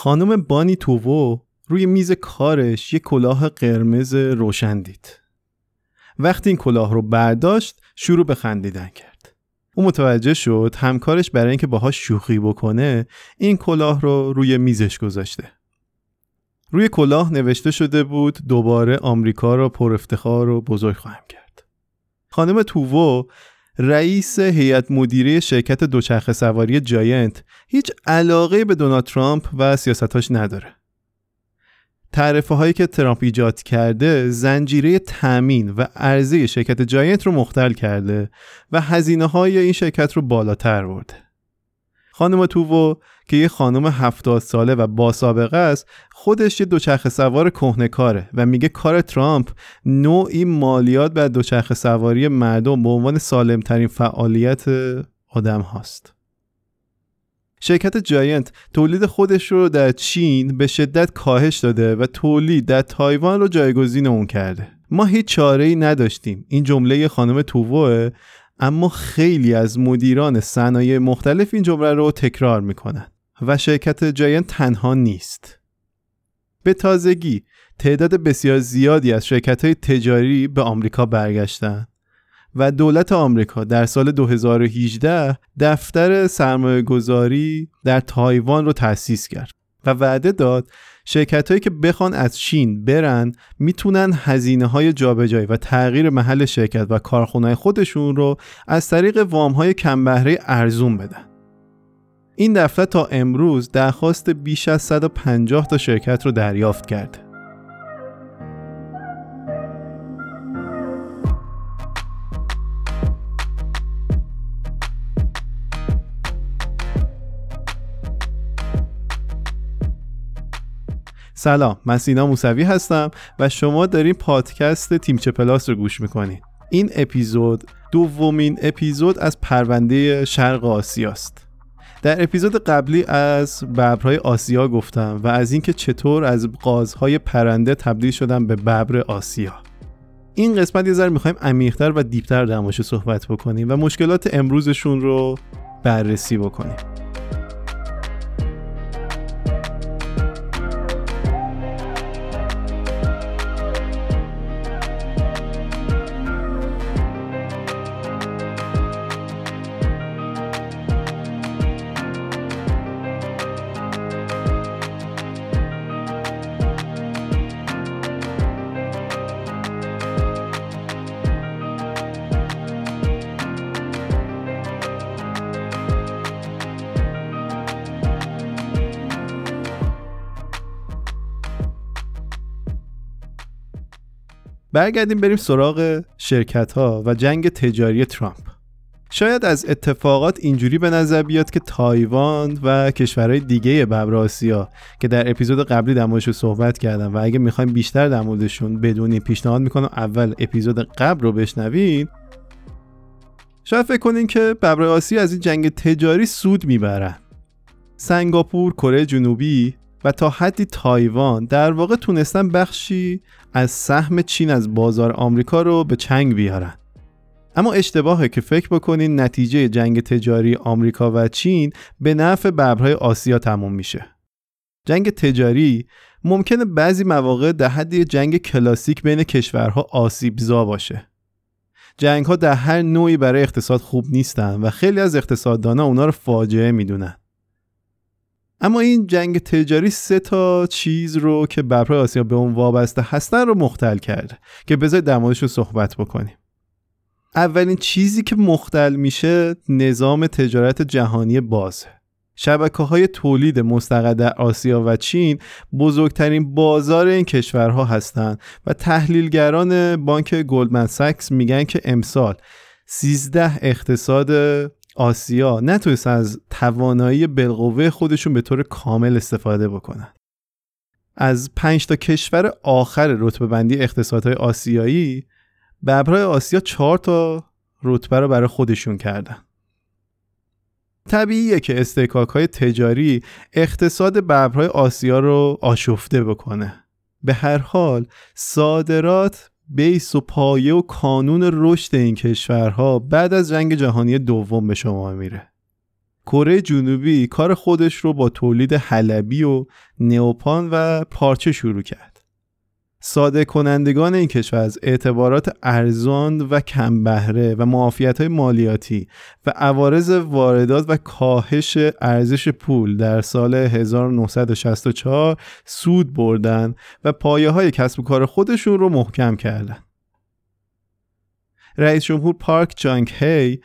خانم بانی توو روی میز کارش یه کلاه قرمز روشن دید. وقتی این کلاه رو برداشت شروع به خندیدن کرد. او متوجه شد همکارش برای اینکه باهاش شوخی بکنه این کلاه رو روی میزش گذاشته. روی کلاه نوشته شده بود دوباره آمریکا را پر افتخار و بزرگ خواهم کرد. خانم توو رئیس هیئت مدیره شرکت دوچرخه سواری جاینت هیچ علاقه به دونالد ترامپ و سیاستاش نداره. تعرفه هایی که ترامپ ایجاد کرده زنجیره تامین و عرضه شرکت جاینت رو مختل کرده و هزینه های این شرکت رو بالاتر برده. خانم توو که یه خانم هفتاد ساله و با سابقه است خودش یه دوچرخه سوار کهنه و میگه کار ترامپ نوعی مالیات بر دوچرخه سواری مردم به عنوان سالمترین فعالیت آدم هاست. شرکت Giant تولید خودش رو در چین به شدت کاهش داده و تولید در تایوان رو جایگزین اون کرده. ما هیچ چاره ای نداشتیم. این جمله خانم تووه اما خیلی از مدیران صنایع مختلف این جمله رو تکرار می‌کنن و شرکت Giant تنها نیست. به تازگی تعداد بسیار زیادی از شرکت های تجاری به آمریکا برگشتن و دولت آمریکا در سال 2018 دفتر سرمایه گذاری در تایوان رو تأسیس کرد و وعده داد شرکت هایی که بخوان از چین برن می‌تونن هزینه های جابجایی و تغییر محل شرکت و کارخونه خودشون رو از طریق وام های کم بهره ارزون بدن. این دفتر تا امروز درخواست بیش از 150 تا شرکت رو دریافت کرده. سلام من سینا موسوی هستم و شما دارین پادکست تیمچه پلاس رو گوش می‌کنین. این اپیزود دومین اپیزود از پرونده شرق آسیاست. در اپیزود قبلی از ببرهای آسیا گفتم و از اینکه چطور از قازهای پرنده تبدیل شدن به ببر آسیا. این قسمت یه ذره می‌خوایم عمیقتر و دیپتر در صحبت بکنیم و مشکلات امروزشون رو بررسی بکنیم. برگردیم بریم سراغ شرکت ها و جنگ تجاری ترامپ. شاید از اتفاقات اینجوری به نظر بیاد که تایوان و کشورهای دیگه ببر آسیا که در اپیزود قبلی در موردش صحبت کردم و اگه می‌خوایم بیشتر در موردشون بدونیم پیشنهاد می‌کنم اول اپیزود قبل رو بشنوین. شاید فکر کنین که ببر آسیا از این جنگ تجاری سود می‌برن. سنگاپور، کره جنوبی و تا حدی تایوان در واقع تونستن بخشی از سهم چین از بازار آمریکا رو به چنگ بیارن. اما اشتباهه که فکر بکنین نتیجه جنگ تجاری آمریکا و چین به نفع ببرهای آسیا تموم میشه. جنگ تجاری ممکنه بعضی مواقع در حد جنگ کلاسیک بین کشورها آسیبزا باشه. جنگ ها در هر نوعی برای اقتصاد خوب نیستن و خیلی از اقتصاددانا اونا رو فاجعه می‌دونن. اما این جنگ تجاری سه تا چیز رو که ببرهای آسیا به اون وابسته هستن رو مختل کرده که بذارید در موردش رو صحبت بکنیم. اولین چیزی که مختل میشه نظام تجارت جهانی بازه شبکه های تولید مستقر در آسیا و چین بزرگترین بازار این کشورها هستند و تحلیلگران بانک گلدمن ساکس میگن که امسال 13 اقتصاد آسیا نتونست از توانایی بالقوه خودشون به طور کامل استفاده بکنن. از پنج تا کشور آخر رتبه بندی اقتصادهای آسیایی ببرهای آسیا چهار تا رتبه رو برای خودشون کردن. طبیعیه که استحکاک های تجاری اقتصاد ببرهای آسیا رو آشفته بکنه. به هر حال صادرات بیس و پایه و کانون رشد این کشورها بعد از جنگ جهانی دوم به شما میره کره جنوبی کار خودش رو با تولید حلبی و نئوپان و پارچه شروع کرد. ساده کنندگان این کشور از اعتبارات ارزان و کم بهره و معافیت های مالیاتی و عوارض واردات و کاهش ارزش پول در سال 1964 سود بردن و پایه های کسب و کار خودشون رو محکم کردن. رئیس جمهور پارک جانگ هی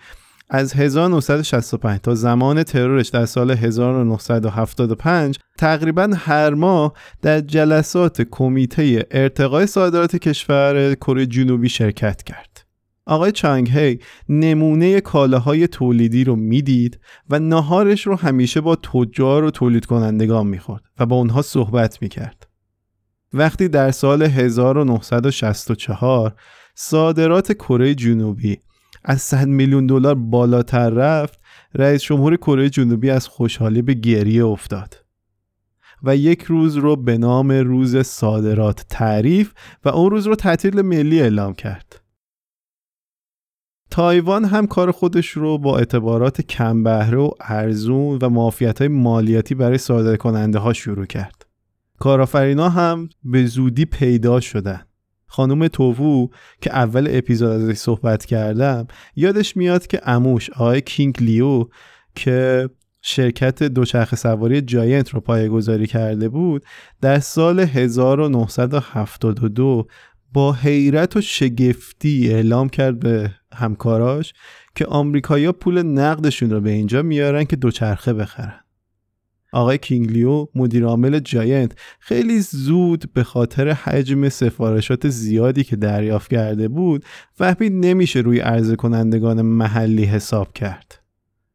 از 1965 تا زمان ترورش در سال 1975 تقریبا هر ماه در جلسات کمیته ارتقای صادرات کشور کره جنوبی شرکت کرد. آقای چانگ هی نمونه کالاهای تولیدی رو می‌دید و ناهارش رو همیشه با تجار و تولید کنندگان می‌خورد و با اونها صحبت می‌کرد. وقتی در سال 1964 صادرات کره جنوبی از 100 میلیون دلار بالاتر رفت رئیس جمهور کره جنوبی از خوشحالی به گریه افتاد و یک روز رو به نام روز صادرات تعریف و اون روز رو تعطیل ملی اعلام کرد تایوان هم کار خودش رو با اعتبارات کم بهره و ارزون و معافیت های مالیاتی برای صادر کننده ها شروع کرد. کارآفرینا هم به زودی پیدا شدن. خانم تووو که اول اپیزود ازش صحبت کردم یادش میاد که اموش آقای کینگ لیو که شرکت دوچرخه سواری جاینت رو پایگذاری کرده بود در سال 1972 با حیرت و شگفتی اعلام کرد به همکاراش که آمریکایی‌ها پول نقدشون رو به اینجا میارن که دوچرخه بخرن. آقای کینگلیو مدیر عامل Giant خیلی زود به خاطر حجم سفارشات زیادی که دریافت کرده بود فهمید نمیشه روی عرضه کنندگان محلی حساب کرد.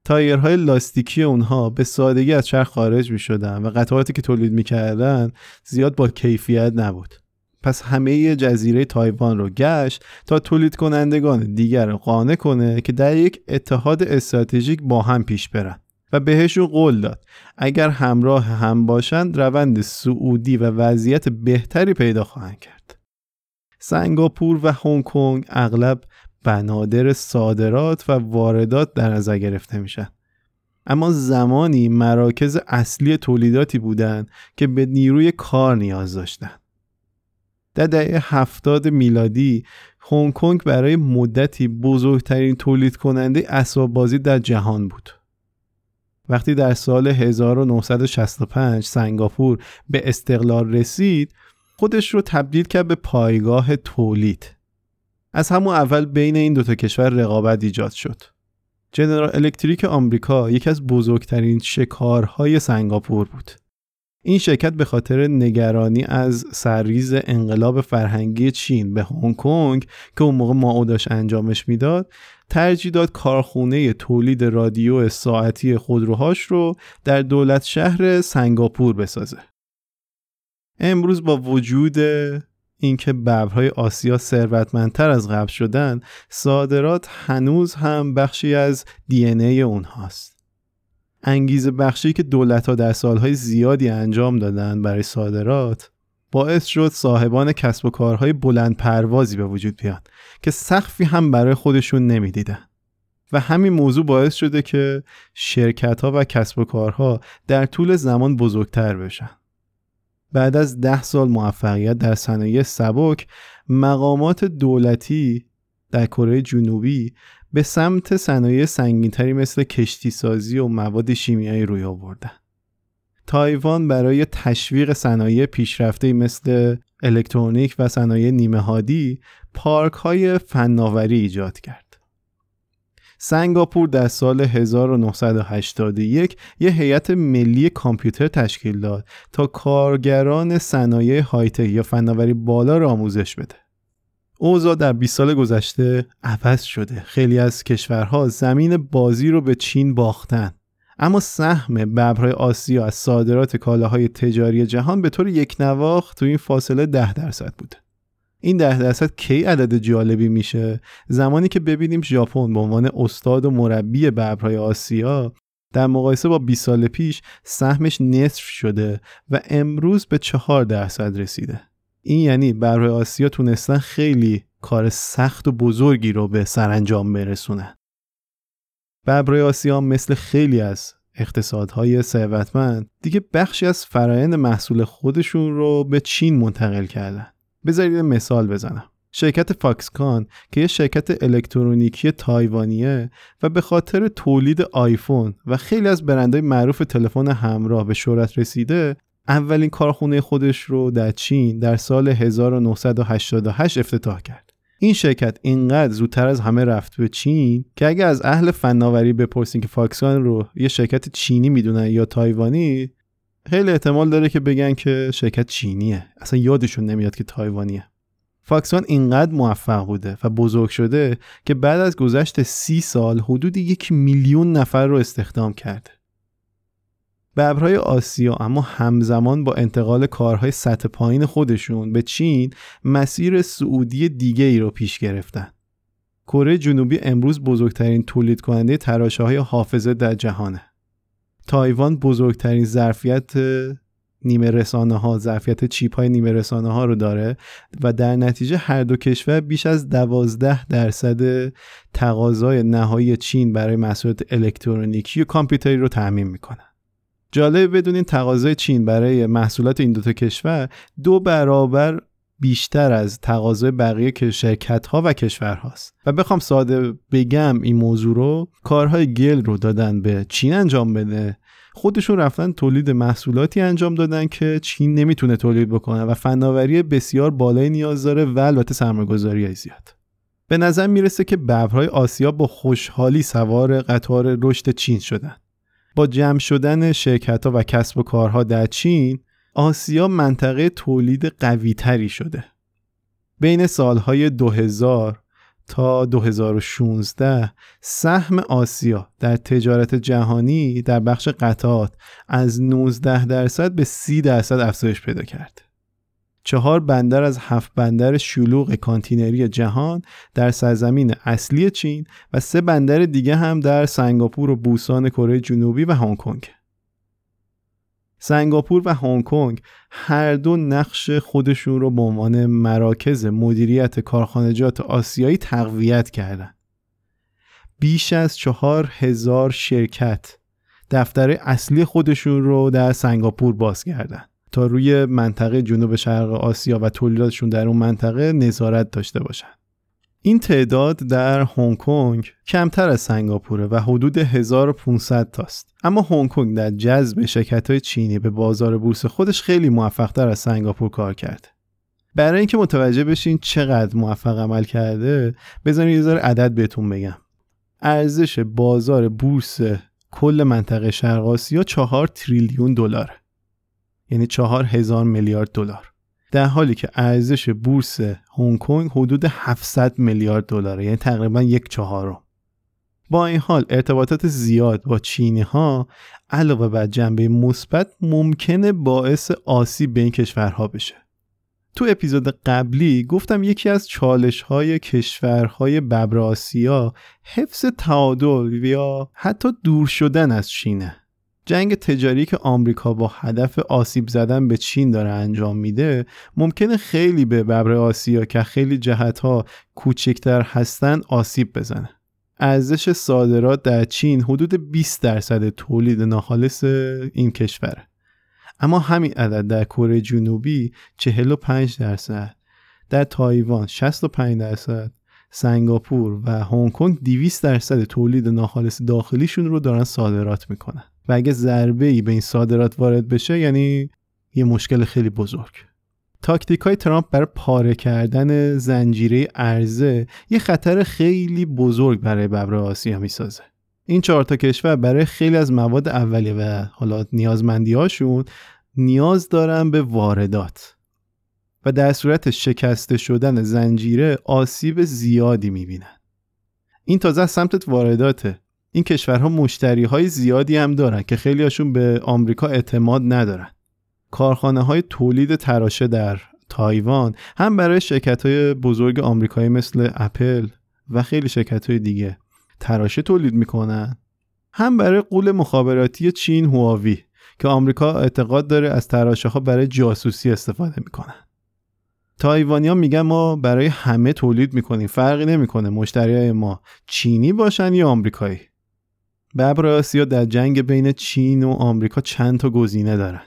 تایرهای لاستیکی اونها به سادگی از چرخ خارج می شدن و قطعاتی که تولید می‌کردن زیاد با کیفیت نبود. پس همه جزیره تایوان رو گشت تا تولید کنندگان دیگر قانع کنه که در یک اتحاد استراتژیک با هم پیش برن. و بهشون قول داد اگر همراه هم باشند روند سعودی و وضعیت بهتری پیدا خواهند کرد. سنگاپور و هنگ کنگ اغلب بنادر صادرات و واردات در نظر گرفته میشن. اما زمانی مراکز اصلی تولیداتی بودند که به نیروی کار نیاز داشتند. در دهه هفتاد میلادی هنگ کنگ برای مدتی بزرگترین تولید کننده اسباب بازی در جهان بود. وقتی در سال 1965 سنگاپور به استقلال رسید خودش رو تبدیل کرد به پایگاه تولید. از همون اول بین این دوتا کشور رقابت ایجاد شد. جنرال الکتریک آمریکا یکی از بزرگترین شکارهای سنگاپور بود. این شرکت به خاطر نگرانی از سرریز انقلاب فرهنگی چین به هنگ کنگ که اون موقع ماو داشت انجامش می‌داد ترجیح داد کارخونه تولید رادیو ساعتی خودروهاش رو در دولت شهر سنگاپور بسازه. امروز با وجود اینکه ببرهای آسیا ثروتمندتر از قبل شدن صادرات هنوز هم بخشی از دی ای اونهاست. انگیزه بخشی که دولت ها در سالهای زیادی انجام دادن برای صادرات باعث شد صاحبان کسب و کارهای بلند پروازی به وجود بیان که سخفی هم برای خودشون نمی‌دیدن. و همین موضوع باعث شده که شرکت ها و کسب و کارها در طول زمان بزرگتر بشن. بعد از ده سال موفقیت در صنایع سبک مقامات دولتی در کره جنوبی به سمت صنایع سنگینتری مثل کشتی سازی و مواد شیمیایی روی آوردن تایوان برای تشویق صنایع پیشرفته مثل الکترونیک و صنایع نیمه هادی پارک های فناوری ایجاد کرد. سنگاپور در سال 1981 یه هیئت ملی کامپیوتر تشکیل داد تا کارگران صنایع هایتک یا فناوری بالا را آموزش بده. اوضاع در 20 سال گذشته عوض شده. خیلی از کشورها زمین بازی رو به چین باختن. اما سهم ببرهای آسیا از صادرات کالاهای تجاری جهان به طور یک نواخت تو این فاصله ده درصد بوده این ده درصد کی عدد جالبی میشه زمانی که ببینیم ژاپن به عنوان استاد و مربی ببرهای آسیا در مقایسه با 20 سال پیش سهمش نصف شده و امروز به چهار درصد رسیده این یعنی ببرهای آسیا تونستن خیلی کار سخت و بزرگی رو به سرانجام برسونن. ببرای آسیا مثل خیلی از اقتصادهای ثروتمند دیگه بخشی از فرایند محصول خودشون رو به چین منتقل کردن. بذارید مثال بزنم. شرکت Foxconn که یه شرکت الکترونیکی تایوانیه و به خاطر تولید آیفون و خیلی از برندهای معروف تلفن همراه به شهرت رسیده اولین کارخونه خودش رو در چین در سال 1988 افتتاح کرد. این شرکت اینقدر زودتر از همه رفت به چین که اگه از اهل فناوری بپرسین که Foxconn رو یه شرکت چینی می‌دونن یا تایوانی خیلی احتمال داره که بگن که شرکت چینیه اصلا یادشون نمیاد که تایوانیه فاکسکان اینقدر موفق بوده و بزرگ شده که بعد از گذشت سی سال حدود یک میلیون نفر رو استخدام کرده. ببرهای آسیا اما همزمان با انتقال کارهای سطح پایین خودشون به چین مسیر سعودی دیگه ای رو پیش گرفتن. کره جنوبی امروز بزرگترین تولید کننده تراشه های حافظه در جهانه. تایوان بزرگترین ظرفیت نیمه رسانه ها ظرفیت چیپ های نیمه رسانه ها رو داره و در نتیجه هر دو کشور بیش از دوازده درصد تقاضای نهایی چین برای محصولات الکترونیکی و کامپیوتری رو تعمین می‌کنن جالب بدونین تقاضای چین برای محصولات این دوتا کشور دو برابر بیشتر از تقاضای بقیه شرکت ها و کشورهاست. و بخوام ساده بگم این موضوع رو کارهای گل رو دادن به چین انجام بده. خودشون رفتن تولید محصولاتی انجام دادن که چین نمی‌تونه تولید بکنه و فناوری بسیار بالایی نیاز داره و البته سرمایه‌گذاری زیاد. به نظر می‌رسه که ببرهای آسیا با خوشحالی سوار قطار رشد چین شدن. با جمع شدن شرکت ها و کسب و کارها در چین آسیا منطقه تولید قوی تری شده بین سالهای 2000 تا 2016 سهم آسیا در تجارت جهانی در بخش قطعات از 19 درصد به 30 درصد افزایش پیدا کرد. چهار بندر از هفت بندر شلوغ کانتینری جهان در سرزمین اصلی چین و سه بندر دیگه هم در سنگاپور و بوسان کره جنوبی و هنگ کنگ. سنگاپور و هنگ کنگ هر دو نقش خودشون رو به عنوان مراکز مدیریت کارخانجات آسیایی تقویت کردند. بیش از چهار هزار شرکت دفتر اصلی خودشون رو در سنگاپور باز کردن تا روی منطقه جنوب شرق آسیا و تولیداتشون در اون منطقه نظارت داشته باشن. این تعداد در هنگ کنگ کمتر از سنگاپوره و حدود 1500 تاست. اما هنگ کنگ در جذب شرکت های چینی به بازار بورس خودش خیلی موفقتر از سنگاپور کار کرد. برای اینکه متوجه بشین چقدر موفق عمل کرده بذارید یه ذره عدد بهتون بگم. ارزش بازار بورس کل منطقه شرق آسیا 4 تریلیون دلار یعنی 4000 میلیارد دلار. در حالی که ارزش بورس هنگ کنگ حدود 700 میلیارد دلاره یعنی تقریبا یک چهارم. با این حال ارتباطات زیاد با چینی ها علاوه بر جنبه مثبت ممکنه باعث آسیب به این کشورها بشه. تو اپیزود قبلی گفتم یکی از چالش های کشورهای ببر آسیا حفظ تعادل یا حتی دور شدن از چینه. جنگ تجاری که آمریکا با هدف آسیب زدن به چین داره انجام میده ممکنه خیلی به ببر آسیا که خیلی جهتها کوچکتر هستن آسیب بزنه. ارزش صادرات در چین حدود 20 درصد تولید ناخالص این کشوره. اما همین عدد در کره جنوبی 45 درصد در تایوان 65 درصد سنگاپور و هنگ کنگ 200 درصد تولید ناخالص داخلیشون رو دارن صادرات می‌کنن. و اگه ضربه ای به این صادرات وارد بشه یعنی یه مشکل خیلی بزرگ. تاکتیک های ترامپ برای پاره کردن زنجیره ارزه یه خطر خیلی بزرگ برای ببر آسیا می‌سازه. این چهار تا کشور برای خیلی از مواد اولیه و حالا نیازمندی هاشون نیاز دارن به واردات. و در صورت شکسته شدن زنجیره آسیب زیادی می‌بینن. این تازه سمت وارداته. این کشورها مشتری های زیادی هم دارن که خیلی هاشون به آمریکا اعتماد ندارن. کارخانه های تولید تراشه در تایوان هم برای شرکت های بزرگ آمریکایی مثل اپل و خیلی شرکت های دیگه تراشه تولید می‌کنن. هم برای قول مخابراتی چین هواوی که آمریکا اعتقاد داره از تراشه ها برای جاسوسی استفاده می‌کنن. تایوانیا میگن ما برای همه تولید می‌کنیم فرقی نمی‌کنه مشتری های ما چینی باشن یا آمریکایی. ببر آسیا در جنگ بین چین و آمریکا چند تا گزینه دارن.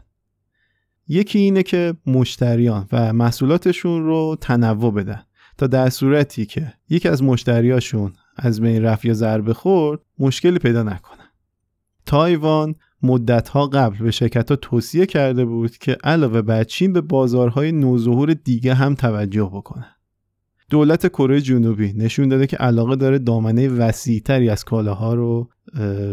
یکی اینه که مشتریان و محصولاتشون رو تنوع بدن. تا در صورتی که یکی از مشتریاشون از بین رفت یا ضربه خورد مشکلی پیدا نکنن. تایوان مدتها قبل به شرکت ها توصیه کرده بود که علاوه بر چین به بازارهای نوظهور دیگه هم توجه بکنه. دولت کره جنوبی نشون داده که علاقه داره دامنه وسیعتری از کالاها رو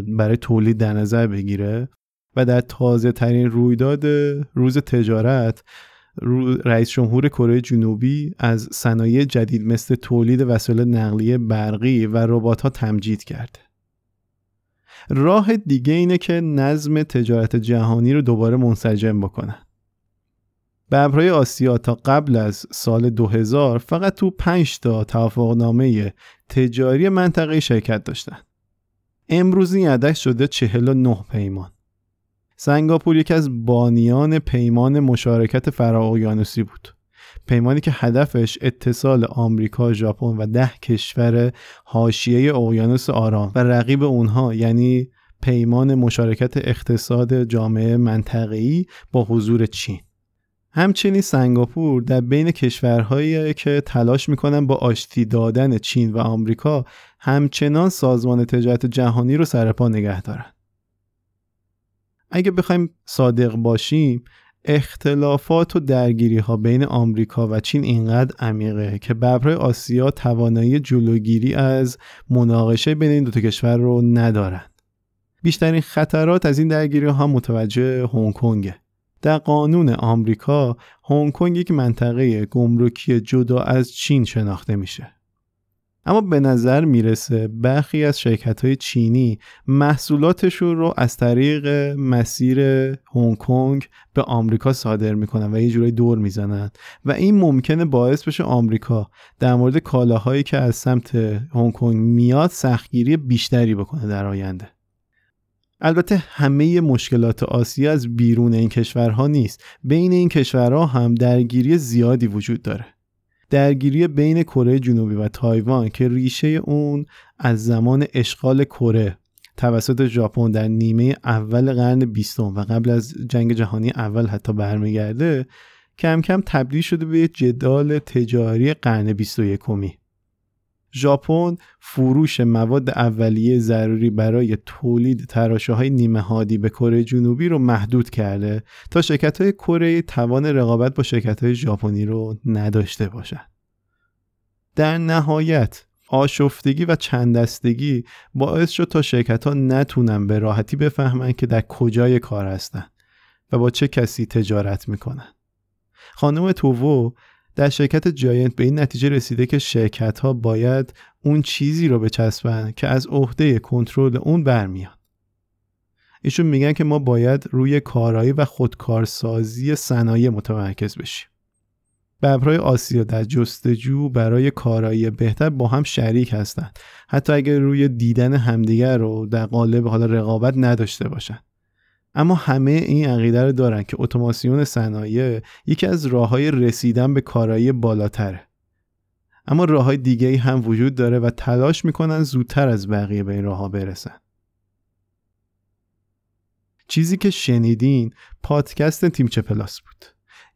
برای تولید در نظر بگیره و در تازه ترین رویداد روز تجارت رئیس جمهور کره جنوبی از صنایع جدید مثل تولید وسایل نقلیه برقی و ربات ها تمجید کرده. راه دیگه اینه که نظم تجارت جهانی رو دوباره منسجم بکنن. ببرهای آسیا تا قبل از سال 2000 فقط تو 5 تا توافقنامه تجاری منطقه شرکت داشتن. امروز این عدد شده 49 پیمان. سنگاپور یکی از بانیان پیمان مشارکت فرااقیانوسی بود. پیمانی که هدفش اتصال آمریکا، ژاپن و ده کشور حاشیه اقیانوس آرام و رقیب اونها یعنی پیمان مشارکت اقتصاد جامعه منطقه‌ای با حضور چین. همچنین سنگاپور در بین کشورهایی که تلاش می‌کنن با آشتی دادن چین و آمریکا همچنان سازمان تجارت جهانی رو سرپا نگه دارن. اگه بخوایم صادق باشیم اختلافات و درگیری ها بین آمریکا و چین اینقدر عمیقه که ببرهای آسیا توانایی جلوگیری از مناقشه بین این دو کشور رو ندارن. بیشترین خطرات از این درگیری ها متوجه هنگ کنگه. در قانون آمریکا هنگ کنگ یک منطقه گمرکی جدا از چین شناخته میشه. اما به نظر می‌رسه برخی از شرکت های چینی محصولاتشون رو از طریق مسیر هنگ کنگ به آمریکا صادر می‌کنن و یه جورایی دور می‌زنن و این ممکنه باعث بشه آمریکا در مورد کالاهایی که از سمت هنگ کنگ میاد سختگیری بیشتری بکنه در آینده البته همه مشکلات آسیا از بیرون این کشورها نیست. بین این کشورها هم درگیری زیادی وجود داره. درگیری بین کره جنوبی و تایوان که ریشه اون از زمان اشغال کره توسط ژاپن در نیمه اول قرن بیستم و قبل از جنگ جهانی اول حتی برمیگرده کم کم تبدیل شده به جدال تجاری قرن 21 ژاپن فروش مواد اولیه ضروری برای تولید تراشه های نیمه هادی به کره جنوبی رو محدود کرده تا شرکت های کره توان رقابت با شرکت های ژاپنی رو نداشته باشند. در نهایت آشفتگی و چندستگی باعث شد تا شرکت ها نتونن به راحتی بفهمن که در کجای کار هستن و با چه کسی تجارت می‌کنن. خانم توو در شرکت جاینت به این نتیجه رسیده که شرکت ها باید اون چیزی رو بچسبن که از عهده کنترل اون برمیاد. ایشون میگن که ما باید روی کارایی و خودکارسازی صنایع متمرکز بشیم. ببرهای آسیا در جستجو برای کارایی بهتر با هم شریک هستند حتی اگر روی دیدن همدیگر رو در قالب حالا رقابت نداشته باشند اما همه این عقیده رو دارن که اتوماسیون صنایع یکی از راه های رسیدن به کارایی بالاتره اما راه های دیگه هم وجود داره و تلاش می‌کنن زودتر از بقیه به این راه ها برسن. چیزی که شنیدین پادکست تیمچه Plus بود.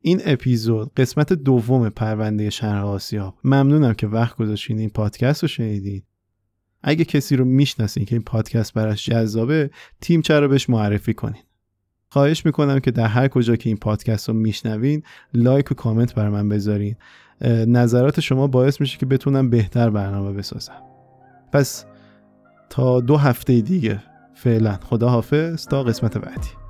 این اپیزود قسمت دوم پرونده شرق آسیا. ممنونم که وقت گذاشتین این پادکست رو شنیدین. اگه کسی رو می‌شناسین که این پادکست براش جذابه تیمچه رو بهش معرفی کنین. خواهش می‌کنم که در هر کجا که این پادکست رو میشنوین like و کامنت برا من بذارین. نظرات شما باعث میشه که بتونم بهتر برنامه بسازم. پس تا دو هفته دیگه فعلا. خدا حافظ تا قسمت بعدی.